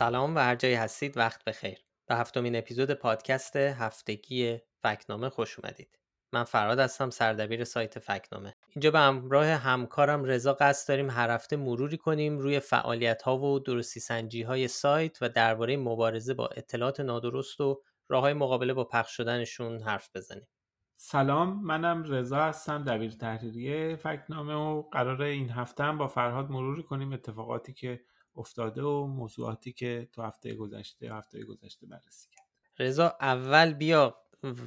سلام و هر جایی هستید وقت بخیر. به هفتمین اپیزود پادکست هفتگی فکنامه خوش اومدید. من فراد هستم سردبیر سایت فکنامه. اینجا به همراه همکارم رضا قصد داریم هر هفته مروری کنیم روی فعالیت ها و درستی سنجی های سایت و درباره مبارزه با اطلاعات نادرست و راه های مقابله با پخش شدنشون حرف بزنیم. سلام منم رضا هستم دبیر تحریریه فکنامه و قرار این هفته هم با فرهاد مروری کنیم اتفاقاتی که افتاده و موضوعاتی که تو هفته گذشته هفته گذشته بررسی کرد. رضا اول بیا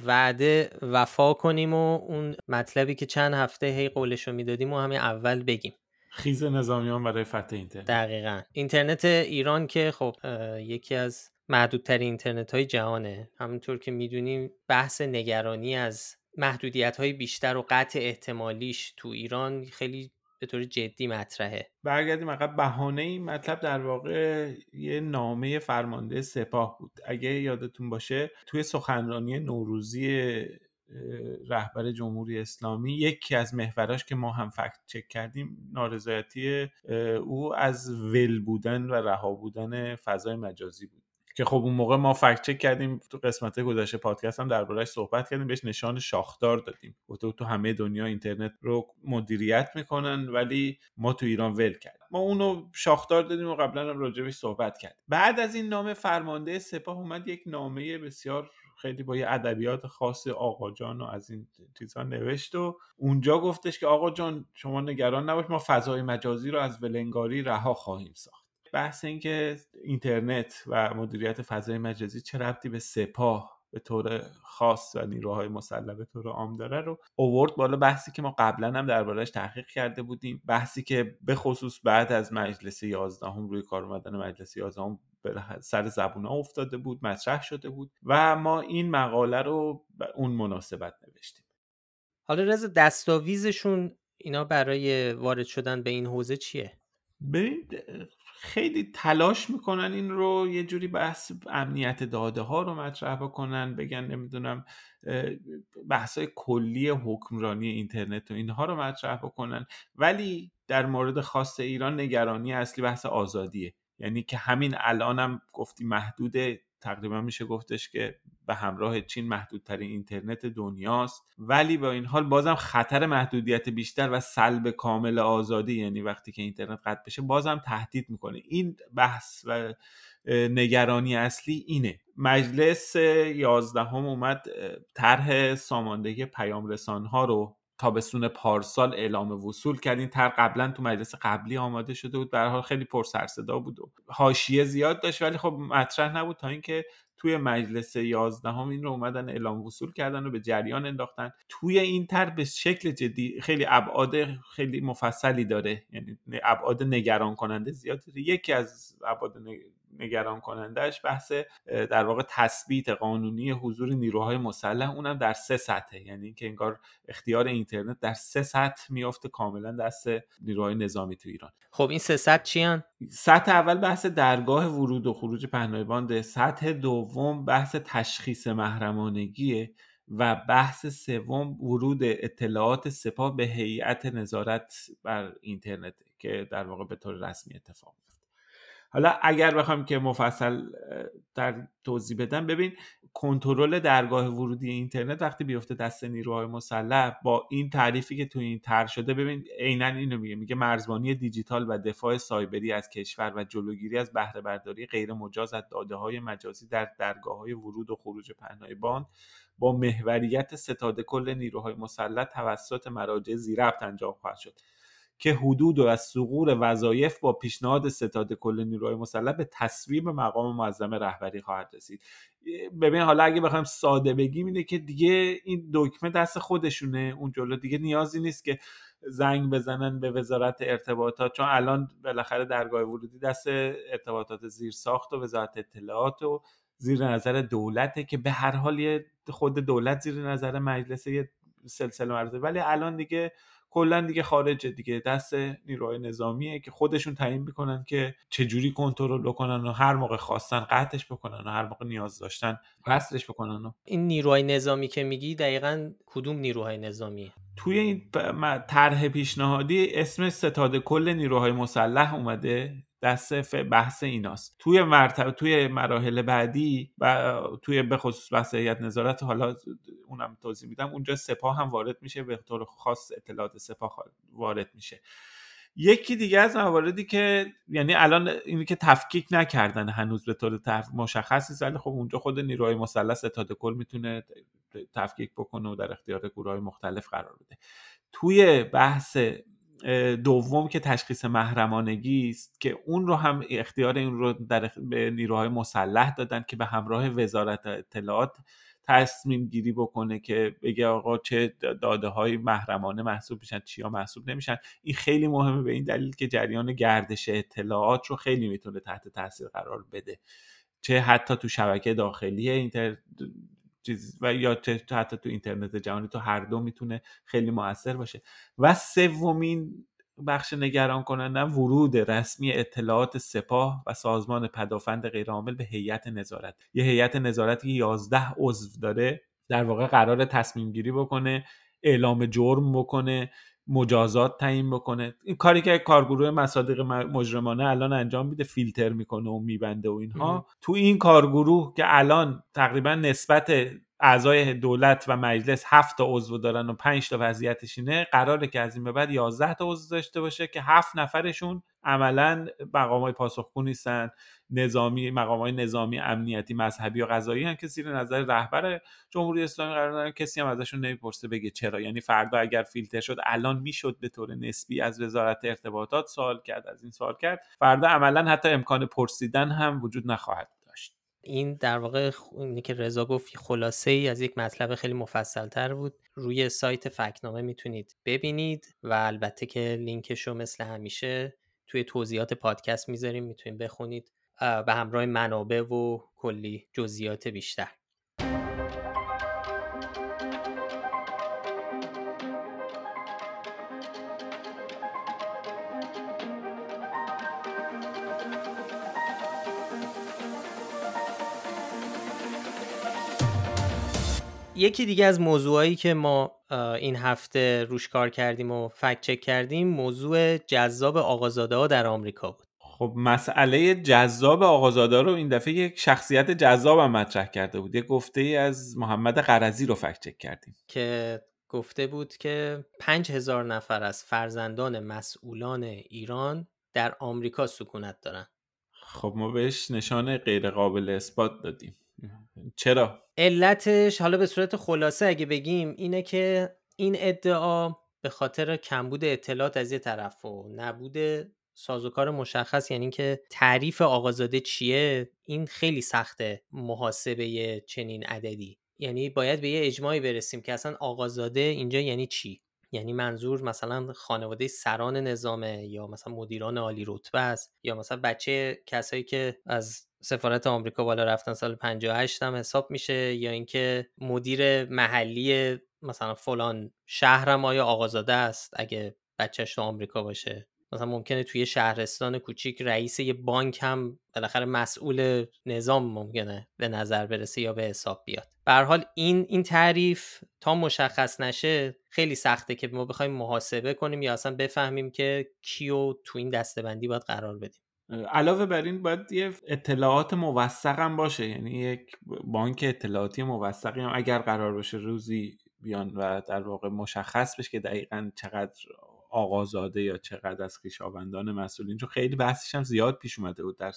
وعده وفا کنیم و اون مطلبی که چند هفته هی قولشو می‌دادیم و همین اول بگیم. خیز نظامیان برای فتح اینترنت. دقیقا. اینترنت ایران که خب یکی از محدودترین اینترنت های جهانه. همونطور که می‌دونیم بحث نگرانی از محدودیت های بیشتر و قطع احتمالیش تو ایران خیلی به طور جدی مطرحه. برگردیم عقب. بهانه این مطلب در واقع یه نامه فرمانده سپاه بود. اگه یادتون باشه توی سخنرانی نوروزی رهبر جمهوری اسلامی یکی از محوراش که ما هم فکت چک کردیم نارضایتی او از ول بودن و رها بودن فضای مجازی بود. که خب اون موقع ما فکت چک کردیم تو قسمت گذشته پادکست هم دربارهش صحبت کردیم بهش نشان شاخدار دادیم. گفته تو همه دنیا اینترنت رو مدیریت می‌کنن ولی ما تو ایران ول کردیم. ما اونو شاخدار دادیم و قبلا هم راجبش صحبت کردیم. بعد از این نامه فرمانده سپاه اومد یک نامه بسیار خیلی با یه ادبیات خاص آقا جان و از این چیزها نوشت و اونجا گفتش که آقا جان شما نگران نباش ما فضای مجازی رو از ولنگاری رها خواهیم ساخت. بحث اینکه اینترنت و مدیریت فضای مجازی چه ربطی به سپاه به طور خاص و نیروهای مسلح به طور عام داره رو اوورد بالا بحثی که ما قبلا هم دربارهش تحقیق کرده بودیم. بحثی که به خصوص بعد از مجلس 11 هم روی کار اومدن مجلس 11 هم سر زبون ها افتاده بود مطرح شده بود و ما این مقاله رو به اون مناسبت نوشتیم. حالا رضا دستاویزشون اینا برای وارد شدن به این حوزه چیه؟ ببین خیلی تلاش می‌کنن این رو یه جوری بحث امنیت داده ها رو مطرح بکنن بگن نمی‌دونم بحث های کلی حکمرانی اینترنت و اینها رو مطرح بکنن. ولی در مورد خاص ایران نگرانی اصلی بحث آزادیه. یعنی که همین الانم گفتی محدوده تقریبا میشه گفتش که به همراه چین محدودترین اینترنت دنیاست. ولی با این حال بازم خطر محدودیت بیشتر و سلب کامل آزادی یعنی وقتی که اینترنت قطع بشه بازم تهدید می‌کنه. این بحث و نگرانی اصلی اینه. مجلس یازدهم اومد طرح ساماندهی پیام رسان ها رو تابستون پارسال اعلام وصول کرد این تر قبلا تو مجلس قبلی آماده شده بود. به حال خیلی پر صدا بود و حاشیه زیاد داشت ولی خب مطرح نبود تا اینکه توی مجلس یازدهم این رو اومدن اعلام وصول کردن و به جریان انداختن. توی این تر به شکل جدی خیلی ابعاد خیلی مفصلی داره. یعنی ابعاد نگران کننده زیاد یکی از ابعاد نگران کنندهش بحث در واقع تثبیت قانونی حضور نیروهای مسلح اونم در سه سطحه. یعنی اینکه انگار اختیار اینترنت در سه سطح میافته کاملا دست نیروهای نظامی تو ایران. خب این سه سطح چی سطح اول بحث درگاه ورود و خروج پهنای باند. سطح دوم بحث تشخیص محرمانگیه و بحث سوم ورود اطلاعات سپاه به هیئت نظارت بر اینترنت که در واقع به طور رسمی اتفاق حالا اگر بخوام که مفصل‌تر توضیح بدم ببین کنترل درگاه ورودی اینترنت وقتی بیفته دست نیروهای مسلح با این تعریفی که تو این طرح شده ببین عینا اینو میگه میگه مرزبانی دیجیتال و دفاع سایبری از کشور و جلوگیری از بهره برداری غیر مجاز از داده های مجازی در درگاه های ورود و خروج پهنای باند با محوریت ستاد کل نیروهای مسلح توسط مراجع زیربط انجام خواهد شد. که حدود و از سقور وظایف با پیشنهاد ستاد کل نیروهای مسلح به تصویب مقام معظم رهبری خواهد رسید. ببین حالا اگه بخوایم ساده بگیم اینه که دیگه این دکمه دست خودشونه. اون جلو دیگه نیازی نیست که زنگ بزنن به وزارت ارتباطات چون الان بالاخره درگاه ورودی دست ارتباطات زیر ساخت و وزارت اطلاعات و زیر نظر دولته که به هر حال خود دولت زیر نظر مجلس سلسله مرزه ولی الان دیگه کلا دیگه خارجه دیگه دست نیروهای نظامیه که خودشون تعیین می‌کنن که چجوری کنترل بکنن و هر موقع خواستن قطعش بکنن و هر موقع نیاز داشتن وصلش بکنن و. این نیروهای نظامی که میگی دقیقا کدوم نیروهای نظامیه توی این طرح پیشنهادی اسم ستاد کل نیروهای مسلح اومده دست بحث ایناست. توی مرتبه توی مراحل بعدی و توی به خصوص بحث هیئت نظارت حالا اونم توضیح میدم اونجا سپاه هم وارد میشه به طور خاص اطلاعات سپاه وارد میشه. یکی دیگه از مواردی که یعنی الان اینی که تفکیک نکردن هنوز به طور تف... مشخص ولی خب اونجا خود نیروهای مسلح ستاد کل می‌تونه تفکیک بکنه و در اختیار گروه مختلف قرار بده. توی بحث دوم که تشخیص محرمانگی است که اون رو هم اختیار این رو در به نیروهای مسلح دادن که به همراه وزارت اطلاعات تصمیم گیری بکنه که بگه آقا چه داده های محرمانه محسوب میشن چیا محسوب نمیشن. این خیلی مهمه به این دلیل که جریان گردش اطلاعات رو خیلی می‌تونه تحت تاثیر قرار بده. چه حتی تو شبکه داخلی اینتر و یا حتی تو اینترنت جهانی تو هر دو می‌تونه خیلی موثر باشه. و سومین بخش نگران کننده ورود رسمی اطلاعات سپاه و سازمان پدافند غیرعامل به هیئت نظارت. یه هیئت نظارتی 11 عضو داره در واقع قرار تصمیم گیری بکنه اعلام جرم بکنه مجازات تعیین بکنه. این کاری که کارگروه مصادیق مجرمانه الان انجام میده فیلتر می‌کنه و میبنده و اینها. تو این کارگروه که الان تقریبا نسبت اعضای دولت و مجلس هفت تا عضو دارن و پنج تا وضعیتش اینه قراره که از این به بعد 11 تا عضو داشته باشه که هفت نفرشون عملا مقام های پاسخگو نیستن نظامی مقام های نظامی امنیتی مذهبی و قضایی هم که زیر نظر رهبر جمهوری اسلامی قرار دارن. کسی هم ازشون نمی‌پرسه بگه چرا. یعنی فردا اگر فیلتر شد الان می‌شد به طور نسبی از وزارت ارتباطات سوال کرد از این سوال کرد. فردا عملا حتی امکان پرسیدن هم وجود نخواهد. این در واقع اینی که رضا گفت خلاصه ای از یک مطلب خیلی مفصل تر بود. روی سایت فکنامه می‌تونید ببینید و البته که لینکش رو مثل همیشه توی توضیحات پادکست می‌ذاریم می‌تونید بخونید به همراه منابع و کلی جزئیات بیشتر. یکی دیگه از موضوعایی که ما این هفته روش کار کردیم و فکت چک کردیم موضوع جذاب آقازاده ها در آمریکا بود. خب مسئله جذاب آقازاده رو این دفعه یک شخصیت جذاب هم مطرح کرده بود. یه گفته ای از محمد قرضی رو فکت چک کردیم. که گفته بود که پنج هزار نفر از فرزندان مسئولان ایران در آمریکا سکونت دارن. خب ما بهش نشان غیر قابل اثبات دادیم. چرا؟ علتش حالا به صورت خلاصه اگه بگیم اینه که این ادعا به خاطر کمبود اطلاعات از یه طرف و نبود سازوکار مشخص یعنی که تعریف آقازاده چیه این خیلی سخته محاسبه چنین عددی. یعنی باید به یه اجماعی برسیم که اصلا آقازاده اینجا یعنی چی؟ یعنی منظور مثلا خانواده سران نظامه یا مثلا مدیران عالی رتبه است یا مثلا بچه کسایی که از سفارت آمریکا بالا رفتن سال 58 هم حساب میشه یا اینکه مدیر محلی مثلا فلان شهرم آیا آقازاده است اگه بچهش تو آمریکا باشه؟ مثلا ممکنه توی شهرستان کوچیک رئیس یه بانک هم بالاخره مسئول نظام ممکنه به نظر برسه یا به حساب بیاد. به حال این این تعریف تا مشخص نشه خیلی سخته که ما بخوایم محاسبه کنیم یا اصلا بفهمیم که کیو تو این دستبندی باید قرار بدیم. علاوه بر این باید یه اطلاعات موثق هم باشه. یعنی یک بانک اطلاعاتی موثقی هم اگر قرار باشه روزی بیان و در واقع مشخص بشه که دقیقا چقدر آقازاده یا چقدر از خویشاوندان مسئولین. چون خیلی بحثش هم زیاد پیش اومده بود در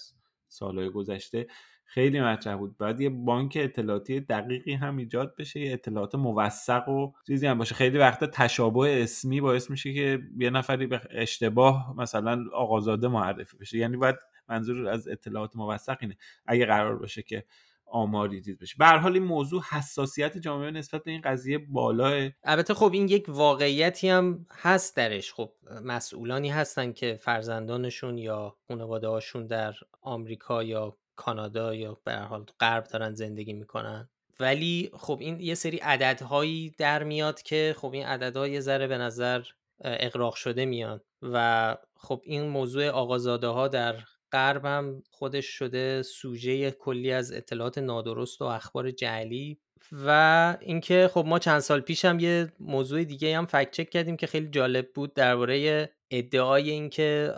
سالهای گذشته. خیلی مطرح بود. بعد یه بانک اطلاعاتی دقیقی هم ایجاد بشه یه اطلاعات موثق و چیزی هم باشه. خیلی وقتا تشابه اسمی باعث میشه که یه نفری به اشتباه مثلا آقازاده معرفی بشه. یعنی باید منظور از اطلاعات موثق اینه. اگه قرار باشه که آماری دید بشه. به حال این موضوع حساسیت جامعه نسبت به این قضیه بالاه البته خب این یک واقعیتی هم هست درش. خب مسئولانی هستن که فرزندانشون یا خانواده هاشون در آمریکا یا کانادا یا به حال غرب دارن زندگی می‌کنن. ولی خب این یه سری عددهایی در میاد که خب این عددها یه ذره به نظر اقراق شده میان و خب این موضوع آقازاده ها در غرب هم خودش شده سوژه کلی از اطلاعات نادرست و اخبار جعلی و اینکه خب ما چند سال پیش هم یه موضوع دیگه هم فکت چک کردیم که خیلی جالب بود درباره ادعای اینکه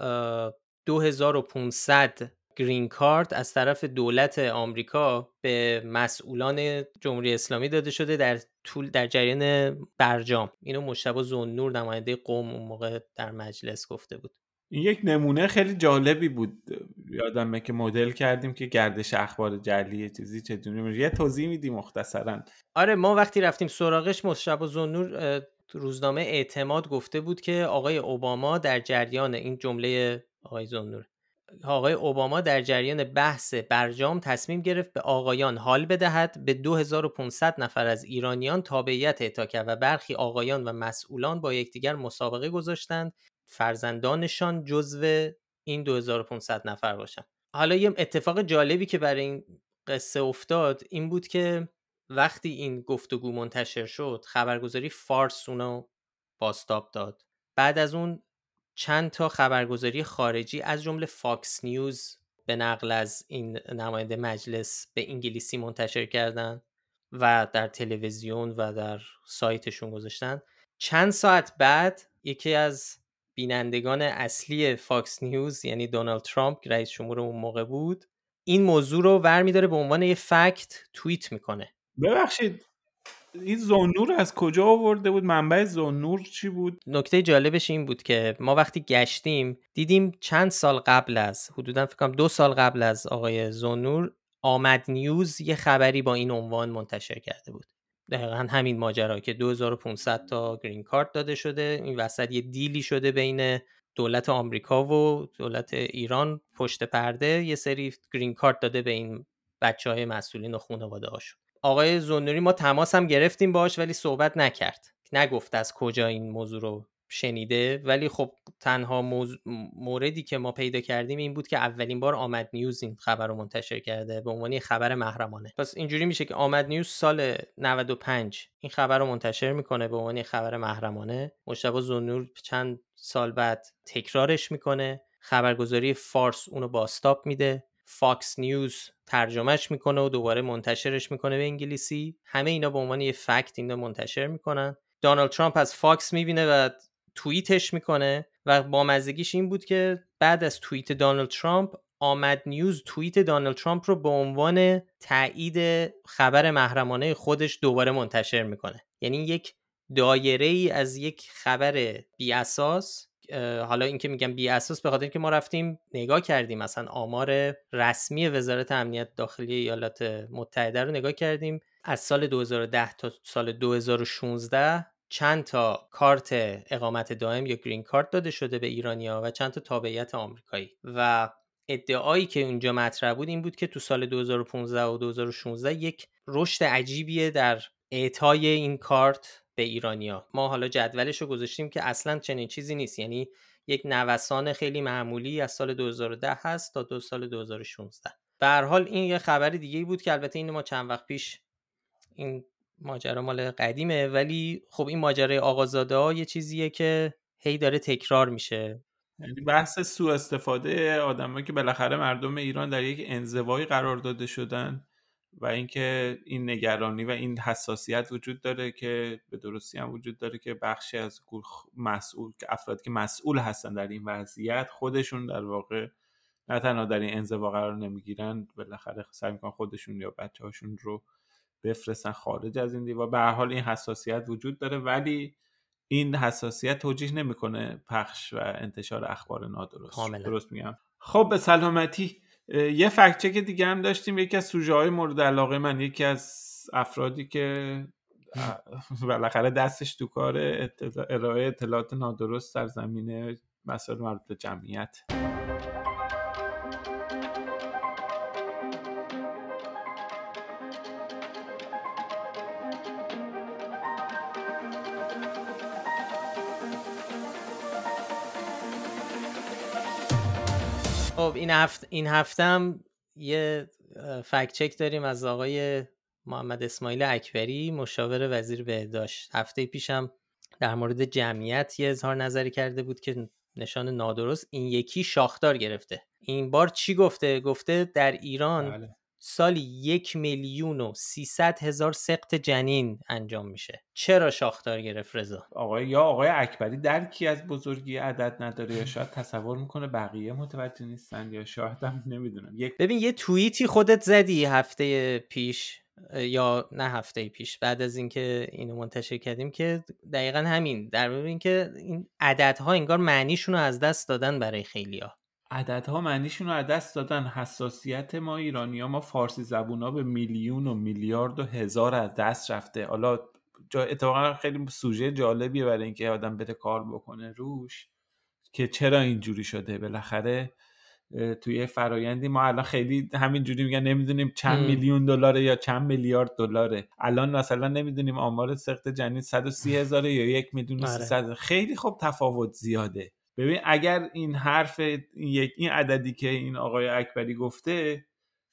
2500 گرین کارت از طرف دولت آمریکا به مسئولان جمهوری اسلامی داده شده در طول در جریان برجام. اینو مشتبه زنور نماینده قوم اون موقع در مجلس گفته بود. این یک نمونه خیلی جالبی بود. یادمه که مدل کردیم که گردش اخبار جلی چیزی چه یه توضیح میدی مختصرا. آره ما وقتی رفتیم سراغش مشتبه زنور روزنامه اعتماد گفته بود که آقای اوباما در جریان این جمله آقای زنور آقای اوباما در جریان بحث برجام تصمیم گرفت به آقایان حال بدهد. به 2500 نفر از ایرانیان تابعیت اعطا کرد و برخی آقایان و مسئولان با یکدیگر مسابقه گذاشتند. فرزندانشان جزو این 2500 نفر باشن. حالا یه اتفاق جالبی که برای این قصه افتاد این بود که وقتی این گفتگو منتشر شد خبرگزاری فارس اونو باستاب داد. بعد از اون چند تا خبرگزاری خارجی از جمله فاکس نیوز به نقل از این نماینده مجلس به انگلیسی منتشر کردن و در تلویزیون و در سایتشون گذاشتن. چند ساعت بعد یکی از بینندگان اصلی فاکس نیوز یعنی دونالد ترامپ رئیس جمهور اون موقع بود این موضوع رو ور میداره به عنوان یه fact توییت می‌کنه. ببخشید این زونور از کجا آورده بود؟ منبع زونور چی بود؟ نکته جالبش این بود که ما وقتی گشتیم دیدیم چند سال قبل از حدودا فکر کنم دو سال قبل از آقای زونور آمد نیوز یه خبری با این عنوان منتشر کرده بود. دقیقا همین ماجرا که 2500 تا گرین کارت داده شده این وسط یه دیلی شده بین دولت آمریکا و دولت ایران پشت پرده یه سری گرین کارت داده به این بچه های مسئولین و خانواده آقای زنوری ما تماس هم گرفتیم باش ولی صحبت نکرد. نگفت از کجا این موضوع رو شنیده. ولی خب تنها موردی که ما پیدا کردیم این بود که اولین بار آمد نیوز این خبر رو منتشر کرده. به عنوان خبر محرمانه. پس اینجوری میشه که آمد نیوز سال 95 این خبر رو منتشر می‌کنه به عنوان خبر محرمانه. مشتبه زنور چند سال بعد تکرارش می‌کنه. خبرگزاری فارس اونو باستاپ میده. فاکس نیوز ترجمهش می‌کنه و دوباره منتشرش می‌کنه به انگلیسی. همه اینا به عنوان یه fact اینا منتشر می‌کنن. دونالد ترامپ از فاکس می‌بینه و توییتش می‌کنه و بامزگیش این بود که بعد از توییت دونالد ترامپ آمد نیوز توییت دونالد ترامپ رو به عنوان تایید خبر محرمانه خودش دوباره منتشر می‌کنه. یعنی یک دایره ای از یک خبر بی اساس حالا اینکه میگم بی اساس به خاطر اینکه ما رفتیم نگاه کردیم مثلا آمار رسمی وزارت امنیت داخلی ایالات متحده رو نگاه کردیم. از سال 2010 تا سال 2016 چند تا کارت اقامت دائم یا گرین کارت داده شده به ایرانیا و چند تا تابعیت آمریکایی. و ادعایی که اونجا مطرح بود این بود که تو سال 2015 و 2016 یک رشد عجیبیه در اعطای این کارت به ایرانیا ما حالا جدولش رو گذاشتیم که اصلا چنین چیزی نیست. یعنی یک نوسان خیلی معمولی از سال 2010 هست تا دو سال 2016 به هر حال این یه خبر دیگه بود که البته این ما چند وقت پیش این ماجرا مال قدیمه ولی خب این ماجرای آقازاده ها یه چیزیه که هی داره تکرار میشه. یعنی بحث سوء استفاده آدمایی که بالاخره مردم ایران در یک انزوایی قرار داده شدن. و اینکه این نگرانی و این حساسیت وجود داره که به درستی هم وجود داره که بخشی از مسئول که افرادی که مسئول هستن در این وضعیت خودشون در واقع نه تنها در این انزوا قرار نمی‌گیرن بالاخره سعی می‌کنن خودشون یا بچه هاشون رو بفرستن خارج از این دیوار. به هر حال این حساسیت وجود داره ولی این حساسیت توجیه نمی‌کنه پخش و انتشار اخبار نادرست. کاملا. درست میگم؟ خب به سلامتی. یه فکت که دیگه هم داشتیم یکی از سوژه های مورد علاقه من یکی از افرادی که بالاخره دستش تو کار ارائه اطلاعات نادرست در زمینه مسائل مربوط به جمعیت. خب این هفت این هفتم یه فکت چک داریم از آقای محمد اسماعیل اکبری مشاور وزیر بهداشت. هفته پیشم در مورد جمعیت یه اظهار نظری کرده بود که نشان نادرست این یکی شاخدار گرفته. این بار چی گفته؟ گفته در ایران بله. سالی یک میلیون و سیصد هزار سقط جنین انجام میشه. چرا شاختار گرفت رضا؟ آقای یا آقای اکبری درکی از بزرگی عدد نداره یا شاید تصور می‌کنه بقیه متوجه نیستن یا شاید هم نمی‌دونم. یک ببین یه توییتی خودت زدی هفته پیش یا نه هفته پیش بعد از اینکه اینو منتشر کردیم که دقیقا همین. در ببین که این عددها انگار معنیشون رو از دست دادن برای خیلیا عددها معنیشون رو از دست دادن. حساسیت ما ایرانی ها ما فارسی زبون ها به میلیون و میلیارد و هزار از دست رفته. حالا اتفاقا خیلی سوژه جالبیه برای اینکه آدم بده کار بکنه روش که چرا اینجوری شده. بالاخره توی فرایندی ما الان خیلی همینجوری میگن نمی‌دونیم چند میلیون دلاره یا چند میلیارد دلاره. الان مثلا نمی‌دونیم آمار سخت جنین 130 هزاره یا یک میلیون آره. خیلی خب تفاوت زیاده. ببین اگر این حرف این, این عددی که این آقای اکبری گفته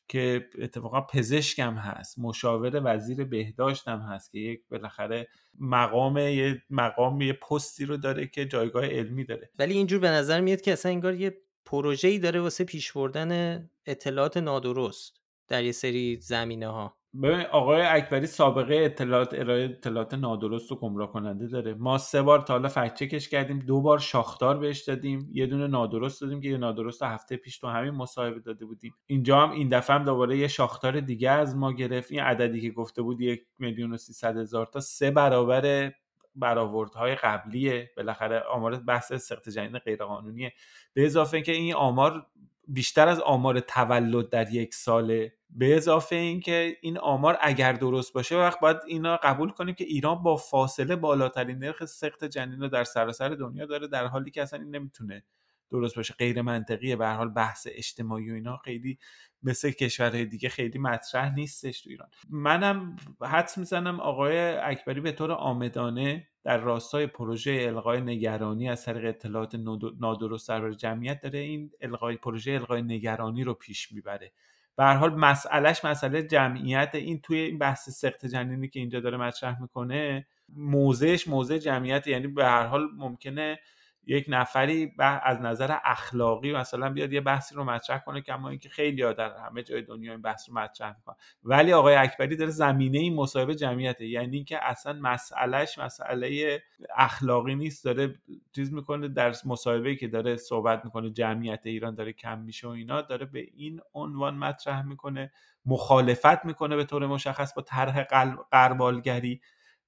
که اتفاقا پزشکم هست مشاور وزیر بهداشتم هست که یک بالاخره مقام یه مقام یه پستی رو داره که جایگاه علمی داره. ولی اینجور به نظر میاد که اصلا انگار یه پروژه‌ای داره واسه پیش بردن اطلاعات نادرست در یه سری زمینه ها ببین آقای اکبری سابقه اطلاعات ارائه اطلاعات نادرست و گمراه کننده داره. ما سه بار تا حالا فکت چکش کردیم دو بار شاختار بهش دادیم یه دونه نادرست دادیم که یه نادرست هفته پیش تو همین مصاحبه داده بودیم. اینجا هم این دفعه هم دوباره یه شاختار دیگه از ما گرفت. این عددی که گفته بود یک میلیون و سیصد هزار تا سه برابر برآوردهای قبلیه. بالاخره آمار بحث سخت جنین غیرقانونیه. به اضافه اینکه این آمار بیشتر از آمار تولد در یک ساله. به اضافه اینکه این آمار اگر درست باشه وقت باید اینا قبول کنیم که ایران با فاصله بالاترین نرخ سخت جنین رو در سراسر دنیا داره در حالی که اصلا این نمی‌تونه درست باشه. غیر منطقیه. به حال بحث اجتماعی و اینا خیلی مثل کشورهای دیگه خیلی مطرح نیستش تو ایران. منم حدس می‌زنم آقای اکبری به طور آمدانه در راستای پروژه القای نگرانی از طریق اطلاعات نادرست در جمعیت داره این القای پروژه القای نگرانی رو پیش می‌بره. به حال مسئلهش مسئله جمعیت. این توی این بحث سخت جنینی که اینجا داره مطرح می‌کنه موضعش موضع جمعیت یعنی به هر حال ممکنه یک نفری از نظر اخلاقی مثلا بیاد یه بحثی رو مطرح کنه که اما اینکه خیلی در همه جای دنیا این بحث رو مطرح می‌کنن. ولی آقای اکبری داره زمینه این مصاحبه جمعیته. یعنی که اصلا مسئلهش مسئله اخلاقی نیست. داره چیز می‌کنه در مصاحبه که داره صحبت می‌کنه جمعیت ایران داره کم میشه و اینا داره به این عنوان مطرح می‌کنه مخالفت می‌کنه به طور مشخص با طرح قربالگری.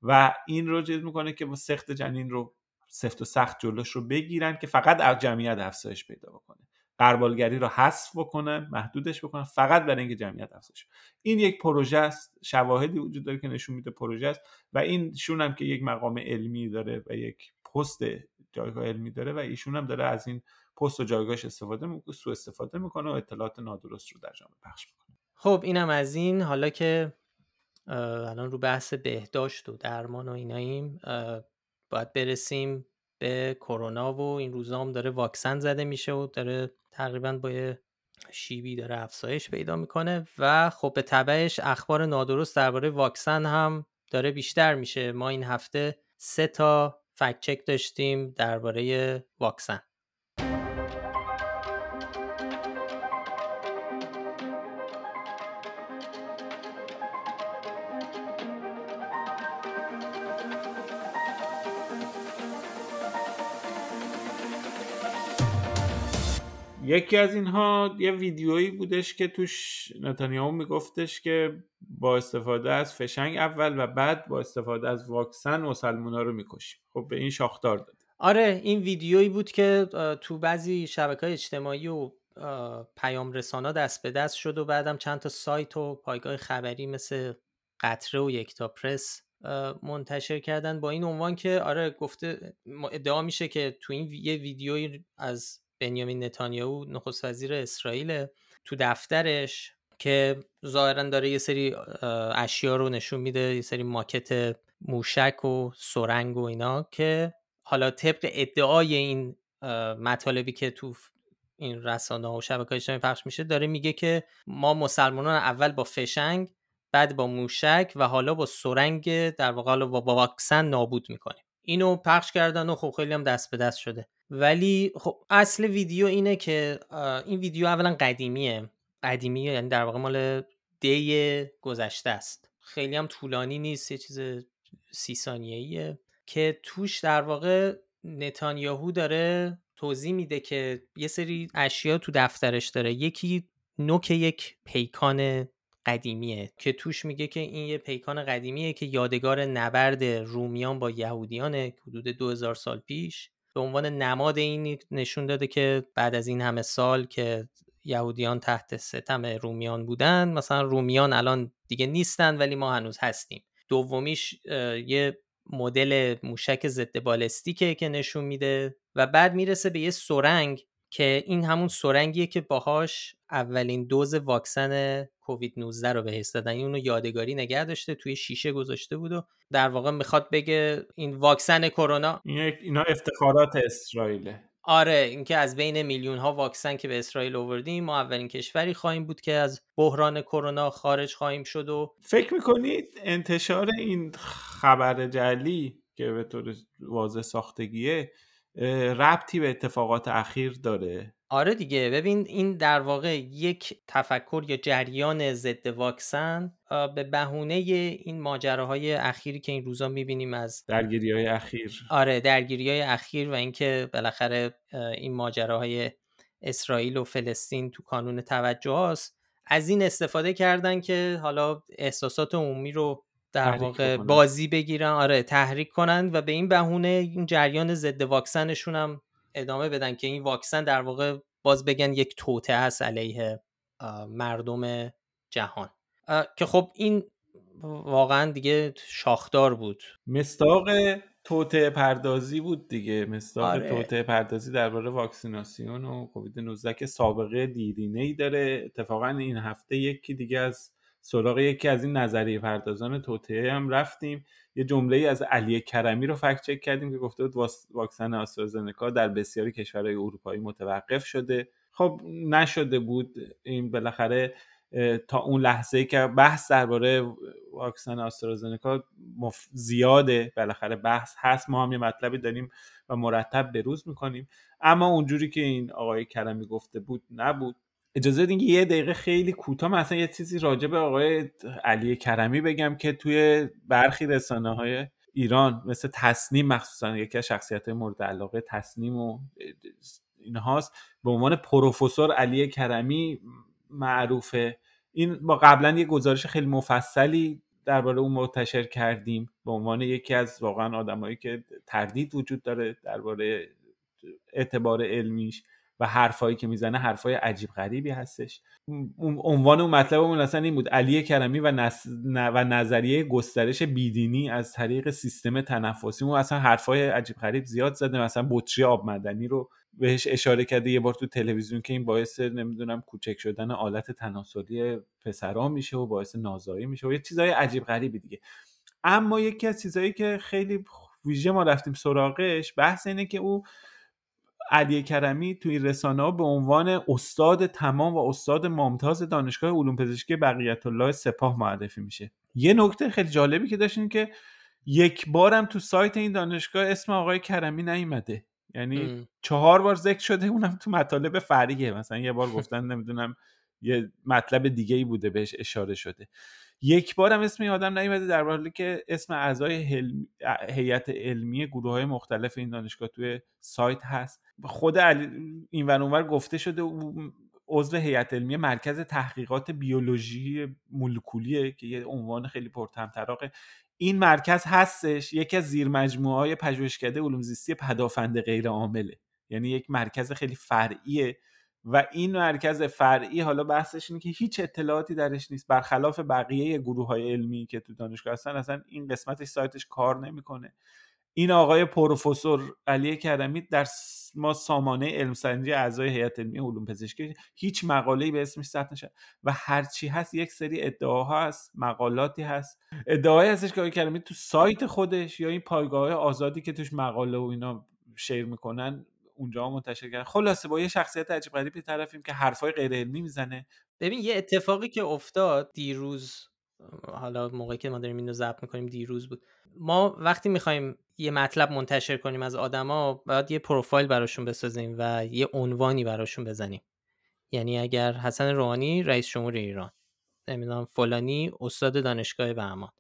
و این رو چیز می‌کنه که با سخت جنین رو سفت و سخت جلوش رو بگیرن که فقط از جمعیت افزایش پیدا بکنه. قربالگری رو حذف بکنن محدودش بکنن فقط برای اینکه جمعیت افزایش این یک پروژه است شواهدی وجود داره که نشون میده پروژه است و این شون هم که یک مقام علمی داره و یک پست جایگاه علمی داره و ایشون هم داره از این پست و جایگاهش استفاده می‌کنه سو استفاده می‌کنه و اطلاعات نادرست رو در جامعه پخش می‌کنه. خب اینم از این. حالا که الان رو بحث بهداشت و درمان و ایناییم باید برسیم به کرونا و این روزا هم داره واکسن زده میشه و داره تقریبا با یه شیبی داره افزایش پیدا می‌کنه و خب به تبعش اخبار نادرست درباره واکسن هم داره بیشتر میشه. ما این هفته سه تا فکت چک داشتیم درباره واکسن. یکی از اینها یه ویدیویی بودش که توش نتانیاهو میگفتش که با استفاده از فشنگ اول و بعد با استفاده از واکسن مسلمونا رو می‌کشیم. خب به این شاخدار داد. آره این ویدیویی بود که تو بعضی شبکه های اجتماعی و پیام رسانا دست به دست شد و بعدم چند تا سایت و پایگاه خبری مثل قطره و یکتا پرس منتشر کردن با این عنوان که آره گفته ادعا میشه که تو این یه ویدیویی از بنیامین نتانیاهو نخست وزیر اسرائیل تو دفترش که ظاهرا داره یه سری اشیا رو نشون میده یه سری ماکت موشک و سرنگ و اینا که حالا طبق ادعای این مطالبی که تو این رسانه و شبکه اجتماعی پخش میشه داره میگه که ما مسلمانان اول با فشنگ بعد با موشک و حالا با سرنگ در واقع با واکسن نابود می‌کنیم. اینو پخش کردن و خب خیلی هم دست به دست شده. ولی خب اصل ویدیو اینه که این ویدیو اولا قدیمیه. قدیمیه یعنی در واقع مال دی گذشته است. خیلی هم طولانی نیست یه چیز سی ثانیه‌ایه که توش در واقع نتانیاهو داره توضیح میده که یه سری اشیا تو دفترش داره. یکی نوک یک پیکان قدیمیه که توش میگه که این یه پیکان قدیمیه که یادگار نبرد رومیان با یهودیان حدود 2000 سال پیش. به عنوان نماد این نشون داده که بعد از این همه سال که یهودیان تحت ستم رومیان بودن مثلا رومیان الان دیگه نیستن ولی ما هنوز هستیم. دومیش یه مدل موشک ضد بالستیکه که نشون میده و بعد می‌رسه به یه سرنگ که این همون سرنگیه که باهاش اولین دوز واکسن کووید 19 رو بهش دادن. این اونو یادگاری نگه داشته توی شیشه گذاشته بود و در واقع می‌خواد بگه این واکسن کرونا. اینا افتخارات اسرائیله. آره اینکه از بین میلیون ها واکسن که به اسرائیل آوردیم ما اولین کشوری خواهیم بود که از بحران کرونا خارج خواهیم شد و فکر می‌کنید انتشار این خبر جلی که به طور واضح ساختگیه ربطی به اتفاقات اخیر داره؟ آره دیگه ببین این در واقع یک تفکر یا جریان ضد واکسن به بهونه این ماجراهای اخیری که این روزا می‌بینیم از درگیری های اخیر. آره درگیری های اخیر و اینکه بالاخره این ماجراهای اسرائیل و فلسطین تو کانون توجه هاست از این استفاده کردن که حالا احساسات عمومی رو در واقع بازی بگیرن آره تحریک کنن و به این بهونه این جریان ضد واکسنشون هم ادامه بدن که این واکسن در واقع باز بگن یک توته هست علیه مردم جهان. که خب این واقعا دیگه شاخدار بود. مستاق توته پردازی بود دیگه. مستاق آره. توته پردازی درباره واکسیناسیون و کووید 19 که سابقه دیرینه ای داره. اتفاقا این هفته یکی دیگه از سراغ یکی از این نظریه پردازان توطئه هم رفتیم. یه جمله ای از علی کرمی رو فکت چک کردیم که گفته بود واکسن آسترازنکا در بسیاری کشورهای اروپایی متوقف شده. خب نشده بود. این بالاخره تا اون لحظه که بحث درباره واکسن آسترازنکا زیاده بالاخره بحث هست. ما هم یه مطلبی داریم و مرتب بروز می‌کنیم. اما اونجوری که این آقای کرمی گفته بود نبود. اجازه بدین یه دقیقه خیلی کوتاه مثلا یه چیزی راجع به آقای علی کرمی بگم که توی برخی رسانه های ایران مثل تصنیم مخصوصا یکی از شخصیت مورد علاقه تصنیم و اینهاست به عنوان پروفسور علی کرمی معروفه. این با قبلا یه گزارش خیلی مفصلی درباره اون منتشر کردیم به عنوان یکی از واقعا آدمایی که تردید وجود داره درباره اعتبار علمیش. و حرفایی که می‌زنه حرفای عجیب غریبی هستش. عنوان اون مطلبمون اصلا این بود علی کرمی و, و نظریه گسترش بیدینی از طریق سیستم تنفسی. اون اصلا حرفای عجیب غریب زیاد زده. مثلا بطری آب مدنی رو بهش اشاره کرده یه بار تو تلویزیون که این باعث نمی‌دونم کوچک شدن آلت تناسلی پسرا میشه و باعث نازایی میشه و یه چیزای عجیب غریبی دیگه. اما یکی از چیزهایی که خیلی ویژه ما رفتیم سراغش بحث اینه که او علی کرمی توی رسانه ها به عنوان استاد تمام و استاد ممتاز دانشگاه علوم پزشکی بقیت الله سپاه معرفی میشه. یه نکته خیلی جالبی که داشتین که یک بارم تو سایت این دانشگاه اسم آقای کرمی نیومده. یعنی چهار بار ذکر شده اونم تو مطالب فریه. مثلا یه بار گفتن نمی‌دونم یه مطلب دیگه ای بوده بهش اشاره شده. یک بار هم اسم آدم نیومده در حالی که اسم اعضای هیئت علمی گروه های مختلف این دانشگاه توی سایت هست. خود علی این ور گفته شده عضو هیئت علمی مرکز تحقیقات بیولوژی مولکولیه که یه عنوان خیلی پرطمطراقه این مرکز هستش یکی از زیر مجموعه های پژوهشکده علوم زیستی پدافند غیر عامله یعنی یک مرکز خیلی فرعیه. و این مرکز فرعی حالا بحثش اینه که هیچ اطلاعاتی درش نیست. برخلاف بقیه گروه های علمی که تو دانشگاه هستن اصلا این قسمتش سایتش کار نمی‌کنه. این آقای پروفسور علی کرمی در ما سامانه علم سنجی اعضای هیئت علمی علوم پزشکی هیچ مقاله‌ای به اسمش ثبت نشد و هرچی هست یک سری ادعاها هست مقالاتی هست. ادعایی هستش که آقای کریمی تو سایت خودش یا این پایگاه آزادی که توش مقاله و اینا شیر می‌کنن اونجا منتشر کردن. خلاصه با یه شخصیت عجیب غریبی طرفیم که حرفای غیر علمی می‌زنه. ببین یه اتفاقی که افتاد دیروز حالا موقعی که ما داریم اینو ضبط می‌کنیم دیروز بود. ما وقتی می‌خوایم یه مطلب منتشر کنیم از آدما باید یه پروفایل براشون بسازیم و یه عنوانی براشون بزنیم. یعنی اگر حسن روحانی رئیس جمهور ایران نمی‌دونم فلانی استاد دانشگاه بهمان.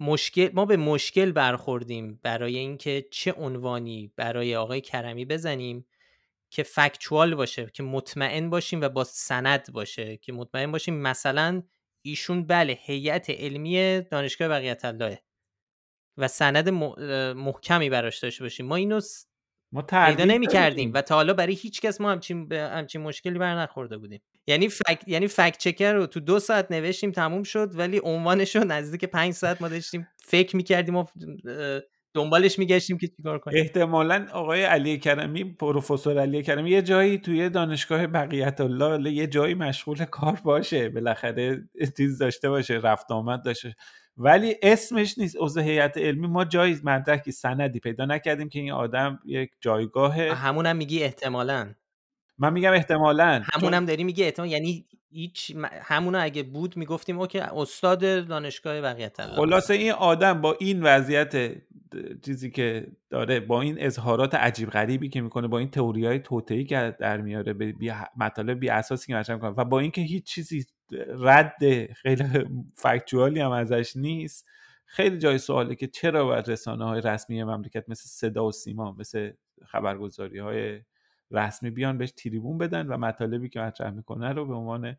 مشکل ما به مشکل برخوردیم برای اینکه چه عنوانی برای آقای کرمی بزنیم که فکچوال باشه که مطمئن باشیم و با سند باشه که مطمئن باشیم مثلا ایشون بله هیئت علمی دانشگاه بقیت الله و سند محکمی براش داشته باشیم. ما اینو ما پیدا نمی کردیم و تا حالا برای هیچ کس ما همچین, همچین مشکلی بر نخورده بودیم. یعنی فک... یعنی فکت چکر رو تو دو ساعت نوشتیم تموم شد ولی عنوانش رو نزدیک پنج ساعت ما داشتیم فکر می‌کردیم و دنبالش میگشتیم که چیکار کنیم. احتمالا آقای علی کرمی پروفسور علی کرمی یه جایی توی دانشگاه بقیت الله یه جایی مشغول کار باشه بالاخره چیز داشته باشه رفت آمد داشته ولی اسمش نیست عضو هیئت علمی ما جایی مدرکی سندی پیدا نکردیم که این آدم یک جایگاه همونم هم میگی احتمالا. من میگم احتمالا همونم هم داری میگی احتمال یعنی هیچ همون اگه بود می‌گفتیم اوکی استاد دانشگاه بقیت خلاصه این آدم با این وضعیت چیزی که داره با این اظهارات عجیب غریبی که می‌کنه با این تئوری های توتعی که در میاره به بی مطالب بی اساسی که مطرح می‌کنه و با اینکه هیچ چیزی رد خیلی فکتوالی هم ازش نیست خیلی جای سواله که چرا باید رسانه های رسمی مملکت مثل صدا و سیما مثل خبرگزاری های رسمی بیان بهش تریبون بدن و مطالبی که مطرح می‌کنه رو به عنوان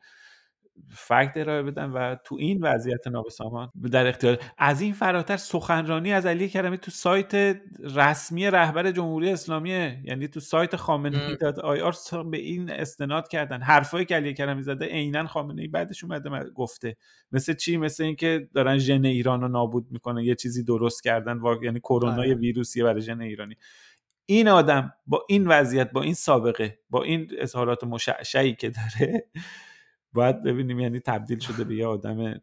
فکت ارائه بدن و تو این وضعیت نابسامان در اختیار. از این فراتر سخنرانی از علی کرمی تو سایت رسمی رهبر جمهوری اسلامی یعنی تو سایت خامنه داد آی آر به این استناد کردن. حرفایی که علی کرمی زده عینا خامنه ای بعدش اومده گفته. مثل چی؟ مثل اینکه دارن ژن ایران رو نابود می‌کنن یه چیزی درست کردن یعنی کرونا آره. ویروسیه برای ژن ایرانی. این آدم با این وضعیت با این سابقه با این اظهارات مشعشعی که داره باید ببینیم یعنی تبدیل شده به یه آدم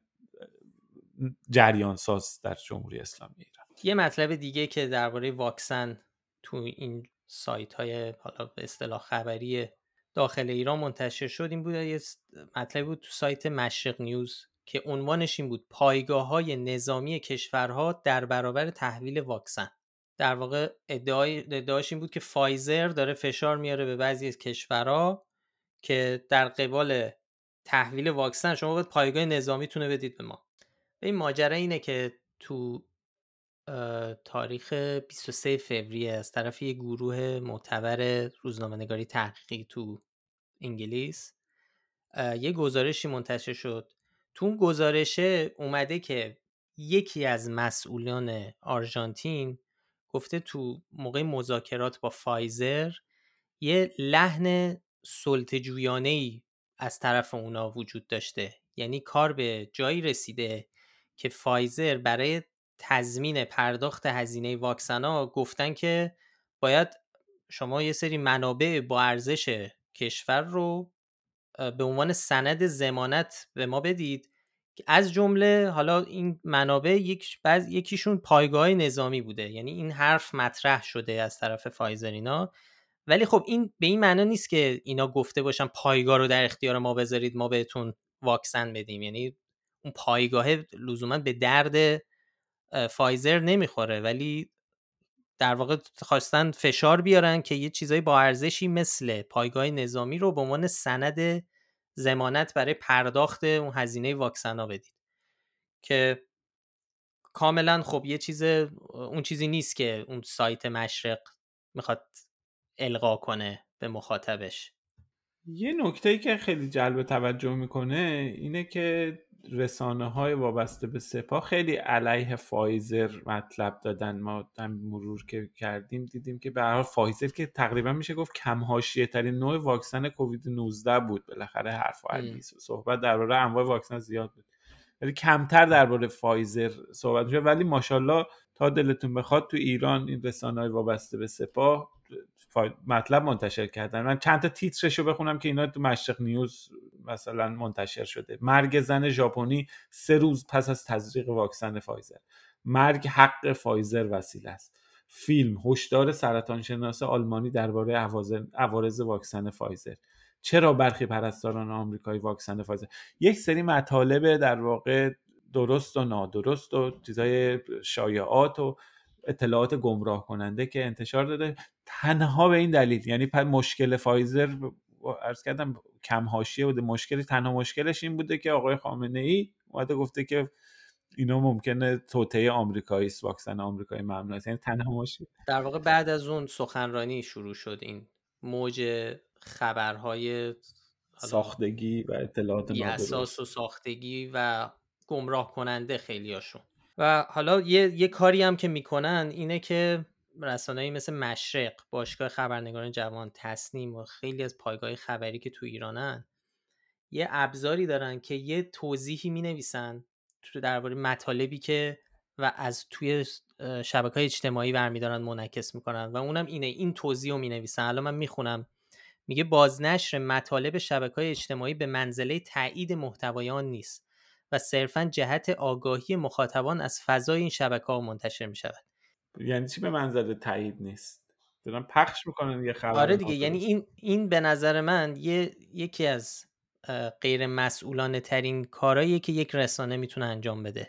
جریان ساز در جمهوری اسلامی ایران. یه مطلب دیگه که درباره واکسن تو این سایت های حالا به اصطلاح خبری داخل ایران منتشر شد این بود یه مطلبی بود تو سایت مشرق نیوز که عنوانش این بود پایگاه های نظامی کشورها در برابر تحویل واکسن. در واقع ادعای ادعاش این بود که فایزر داره فشار میاره به بعضی از کشورها که در قبال تحویل واکسن شما باید پایگاه نظامیتونه بدید به ما. این ماجرا اینه که تو تاریخ 23 فوریه از طرف یه گروه معتبر روزنامه‌نگاری تحقیقی تو انگلیس یه گزارشی منتشر شد. تو اون گزارشه اومده که یکی از مسئولان آرژانتین گفته تو موقع مذاکرات با فایزر یه لحن سلطجویانه از طرف اونا وجود داشته. یعنی کار به جایی رسیده که فایزر برای تضمین پرداخت هزینه واکسن ها گفتن که باید شما یه سری منابع با ارزش کشور رو به عنوان سند زمانت به ما بدید از جمله حالا این منابع یک بعض یکیشون پایگاه نظامی بوده. یعنی این حرف مطرح شده از طرف فایزر اینا. ولی خب این به این معنا نیست که اینا گفته باشن پایگاه رو در اختیار ما بذارید ما بهتون واکسن بدیم. یعنی اون پایگاه لزوما به درد فایزر نمی‌خوره. ولی در واقع خواستن فشار بیارن که یه چیزایی با ارزشی مثل پایگاه نظامی رو به عنوان سند زمانت برای پرداخت اون هزینه واکسن ها بدید. که کاملا خب یه چیز اون چیزی نیست که اون سایت مشرق می‌خواد القا کنه به مخاطبش. یه نکته ای که خیلی جلب توجه می‌کنه اینه که رسانه های وابسته به سپاه خیلی علیه فایزر مطلب دادن. ما هم مرور که کردیم دیدیم که به حال فایزر که تقریبا میشه گفت کم ترین نوع واکسن کووید 19 بود. بالاخره حرف و صحبت درباره انواع واکسن زیاد بود. ولی کمتر درباره فایزر صحبت میشه ولی ماشاءالله تا دلتون بخواد تو ایران این رسانه های وابسته به سپاه مطلب منتشر کردن. من چند تا تیترش رو بخونم که اینا تو مشرق نیوز مثلا منتشر شده. مرگ زن ژاپنی سه روز پس از تزریق واکسن فایزر. مرگ حقه فایزر وسیله است. فیلم هشدار سرطان شناس آلمانی درباره عوارض واکسن فایزر. چرا برخی پرستاران آمریکایی واکسن فایزر؟ یک سری مطالب در واقع درست و نادرست و چیزای شایعات و اطلاعات گمراه کننده که انتشار داده تنها به این دلیل یعنی مشکل فایزر عرض کردم کم حاشیه بوده. مشکلی تنها مشکلش این بوده که آقای خامنه ای اومده گفته که اینا ممکنه توطعه آمریکایی است واکسن آمریکایی ممنوع است یعنی تنها مشکل. در واقع بعد از اون سخنرانی شروع شد این موج خبرهای ساختگی و اطلاعات اساس و ساختگی و گمراه کننده خیلیاشون. و حالا یه, یه کاری هم که می‌کنن اینه که رسانه‌ای مثل مشرق باشگاه خبرنگاران جوان تصنیم و خیلی از پایگاه خبری که تو ایرانن یه ابزاری دارن که یه توضیحی می نویسن درباره مطالبی که و از توی شبکه های اجتماعی برمیدارن منعکس می‌کنن و اونم اینه این توضیح رو می نویسن الان من می‌خونم. میگه بازنشر مطالب شبکه های اجتماعی به منزله تایید محتوایان نیست. و صرفا جهت آگاهی مخاطبان از فضای این شبکه ها منتشر می شود یعنی چی به منزله تایید نیست؟ دارن پخش می‌کنن یه خبر آره دیگه یعنی این این به نظر من یه یکی از غیر مسئولانه ترین کارهاییه که یک رسانه می‌تونه انجام بده.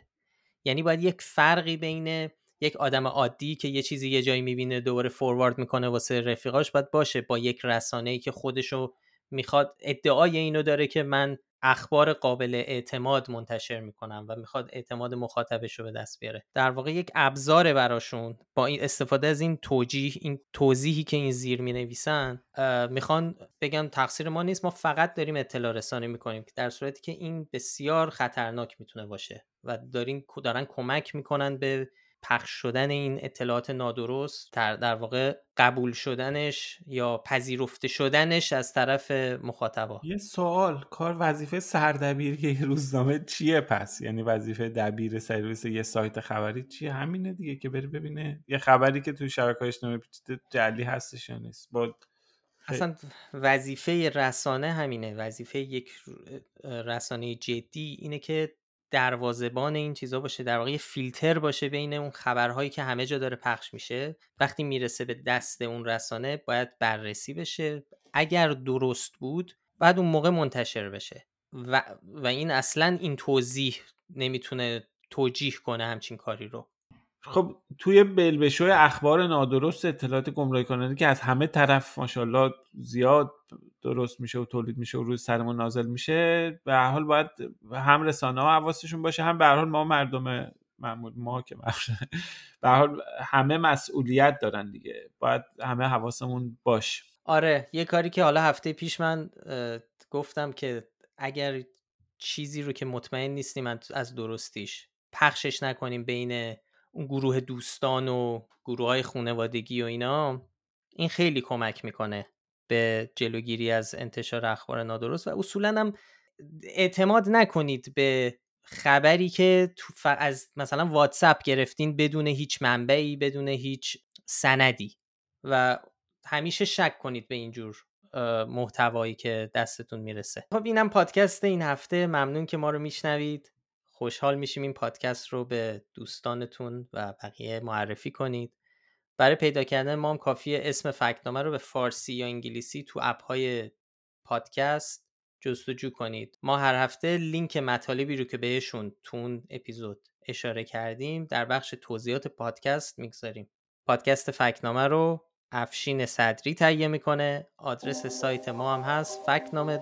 یعنی باید یک فرقی بین یک آدم عادی که یه چیزی یه جایی می‌بینه دوباره فوروارد می‌کنه واسه رفیقاش باید باشه با یک رسانه ای که خودشو می‌خواد. ادعای اینو داره که من اخبار قابل اعتماد منتشر می‌کنن و می‌خواد اعتماد مخاطبش رو به دست بیاره. در واقع یک ابزار براشون با این استفاده از این توجیه این توضیحی که این زیر می نویسن می‌خوان بگم تقصیر ما نیست ما فقط داریم اطلاع رسانی می‌کنیم در صورتی که این بسیار خطرناک می‌تونه باشه و دارین دارن کمک می‌کنن به پخش شدن این اطلاعات نادرست در واقع قبول شدنش یا پذیرفته شدنش از طرف مخاطبا؟ یه سوال کار وظیفه سردبیر یه روزنامه چیه پس؟ یعنی وظیفه دبیر سرویس یه سایت خبری چیه؟ همینه دیگه که بری ببینه یه خبری که توی شبکه اجتماعی پیچیده جلی هستش یا نیست. با اصلا وظیفه رسانه همینه. وظیفه یک رسانه جدی اینه که دروازبان این چیزا باشه در واقع فیلتر باشه بین اون خبرهایی که همه جا داره پخش میشه. وقتی می‌رسه به دست اون رسانه باید بررسی بشه. اگر درست بود بعد اون موقع منتشر بشه. و, و این اصلا این توضیح نمی‌تونه توجیه کنه همچین کاری رو. خب توی بلبشوی اخبار نادرست اطلاعات گمراهی کننده که از همه طرف ماشاءالله زیاد درست میشه و تولید میشه و روی سرمون نازل میشه به حال باید هم رسانه ها حواسشون باشه هم به حال ما مردم معمول ما که به حال همه مسئولیت دارن دیگه باید همه حواسمون باش آره یه کاری که حالا هفته پیش من گفتم که اگر چیزی رو که مطمئن نیستیم از درستیش پخشش نکنیم بین اون گروه دوستان و گروه های خانوادگی و اینا این خیلی کمک می‌کنه به جلوگیری از انتشار اخبار نادرست و اصولا هم اعتماد نکنید به خبری که تو از مثلا واتساپ گرفتین بدون هیچ منبعی بدون هیچ سندی و همیشه شک کنید به اینجور محتوایی که دستتون می‌رسه. خب اینم پادکست این هفته. ممنون که ما رو میشنوید. خوشحال میشیم این پادکست رو به دوستانتون و بقیه معرفی کنید. برای پیدا کردن ما هم کافیه اسم فکنامه رو به فارسی یا انگلیسی تو اپ های پادکست جستجو کنید. ما هر هفته لینک مطالبی رو که بهشون تو اپیزود اشاره کردیم در بخش توضیحات پادکست می‌گذاریم. پادکست فکنامه رو افشین صدری تهیه می‌کنه. آدرس سایت ما هم هست فکنامه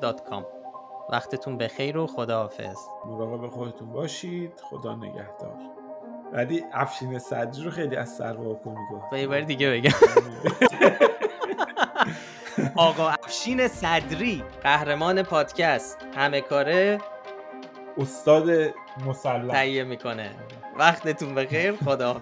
وقتتون بخیر و خداحافظ. مراقب خودتون باشید. خدا نگهدار. ولی افشین صدری رو خیلی از سر واکن گفت یه بار دیگه بگم. آقا افشین صدری قهرمان پادکست. همه کاره استاد مسلح. تهیه می‌کنه. وقتتون بخیر خدا